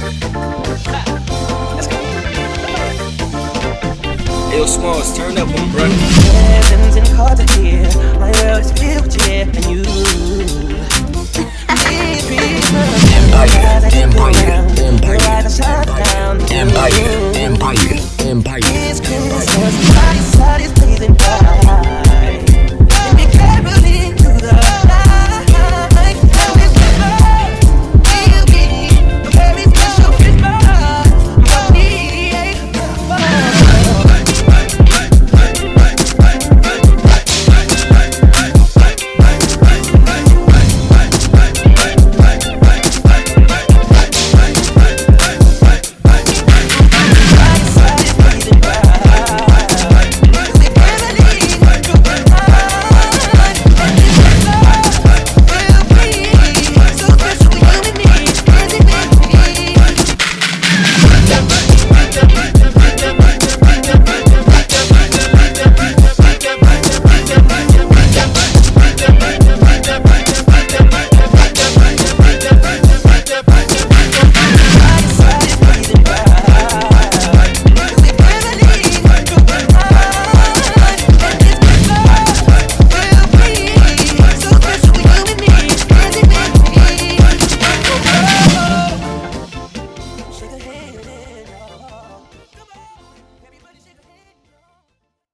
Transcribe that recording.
Yo, Smalls, turn up on bro.